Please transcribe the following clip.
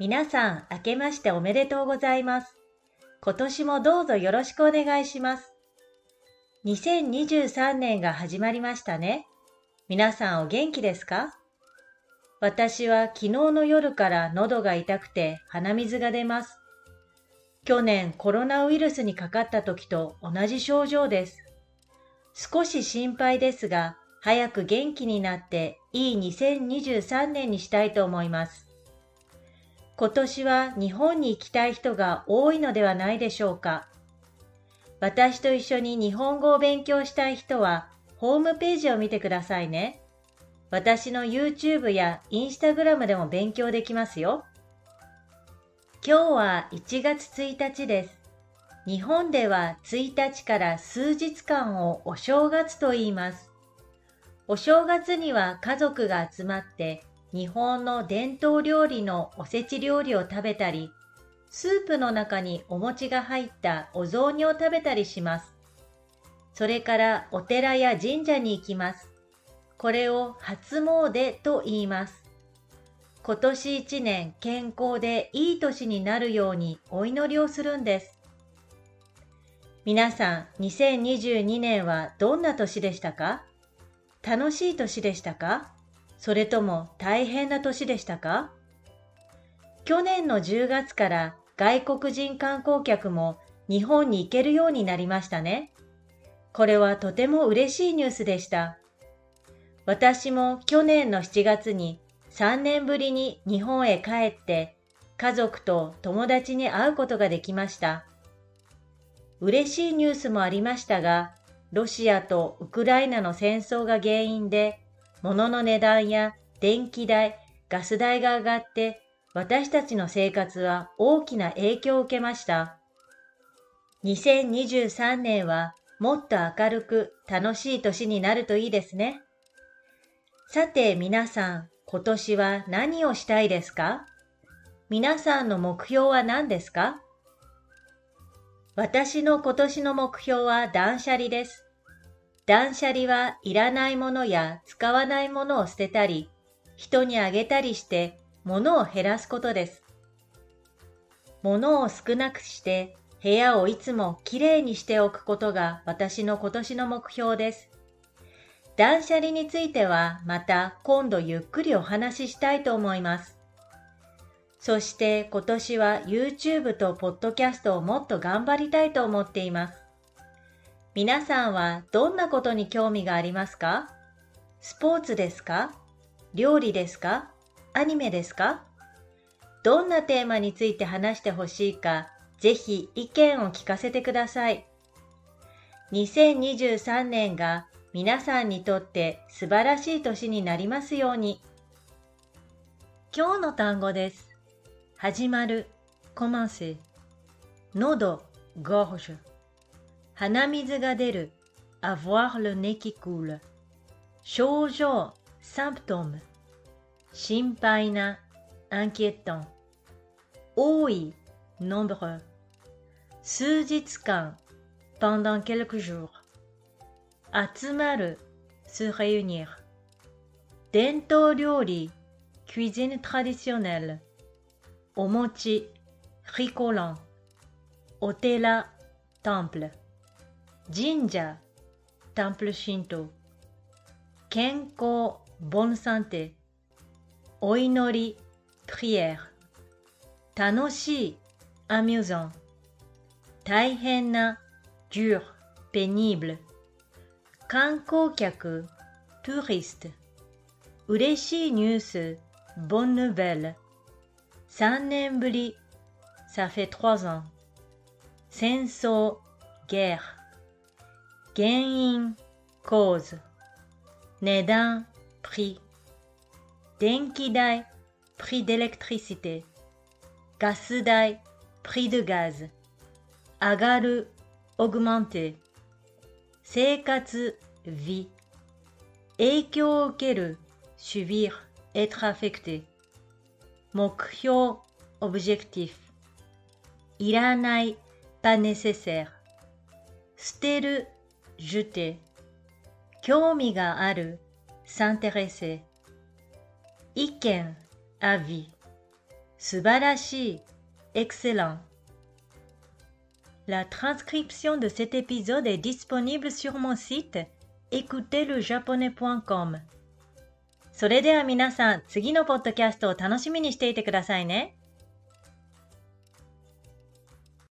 皆さん、明けましておめでとうございます。今年もどうぞよろしくお願いします。2023年が始まりましたね。皆さんお元気ですか？私は昨日の夜から喉が痛くて鼻水が出ます。去年コロナウイルスにかかった時と同じ症状です。少し心配ですが、早く元気になっていい2023年にしたいと思います。今年は日本に行きたい人が多いのではないでしょうか。私と一緒に日本語を勉強したい人は、ホームページを見てくださいね。私の YouTube や Instagram でも勉強できますよ。今日は1月1日です。日本では1日から数日間をお正月と言います。お正月には家族が集まって日本の伝統料理のおせち料理を食べたり、スープの中にお餅が入ったお雑煮を食べたりします。それからお寺や神社に行きます。これを初詣と言います。今年一年健康でいい年になるようにお祈りをするんです。皆さん、2022年はどんな年でしたか？楽しい年でしたか？それとも大変な年でしたか？去年の10月から外国人観光客も日本に行けるようになりましたね。これはとても嬉しいニュースでした。私も去年の7月に3年ぶりに日本へ帰って家族と友達に会うことができました。嬉しいニュースもありましたが、ロシアとウクライナの戦争が原因で物の値段や電気代、ガス代が上がって私たちの生活は大きな影響を受けました。2023年はもっと明るく楽しい年になるといいですね。さて皆さん、今年は何をしたいですか？皆さんの目標は何ですか？私の今年の目標は断捨離です。断捨離はいらないものや使わないものを捨てたり、人にあげたりして物を減らすことです。物を少なくして部屋をいつもきれいにしておくことが私の今年の目標です。断捨離についてはまた今度ゆっくりお話ししたいと思います。そして今年は YouTube と Podcast をもっと頑張りたいと思っています。皆さんはどんなことに興味がありますか？スポーツですか？料理ですか？アニメですか？どんなテーマについて話してほしいか、ぜひ意見を聞かせてください。2023年が皆さんにとって素晴らしい年になりますように。今日の単語です。始まる、commence。喉、gorge。出る avoir le nez qui coule 症状 symptôme 心配な inquiétant 多い nombreux 数日間 pendant quelques jours 集まる se réunir 伝統料理 cuisine traditionnelle お餅 ricolant お寺 Jinja, temple shinto. Kenko, bon santé. Oinori, prière. Tanoshi, amusant. Taihenna, dur, pénible. Kanko, kiakou, touriste. Ureshi, nouvelle. San Embry, ça fait trois ans. Senso, guerre 原因 cause 値段 prix 電気代 prix d'électricité ガス代 prix de gaz 上がる augmenter 生活 vie 影響を受ける subir être affecté 目標 objectif いらない pas nécessaire 捨てる jeter 興味がある s'intéresser 意見 avis 素晴らしい excellent La transcription de cet épisode est disponible sur mon site écoutezlejaponais.com それでは皆さん、次のポッドキャストを楽しみにしていてくださいね。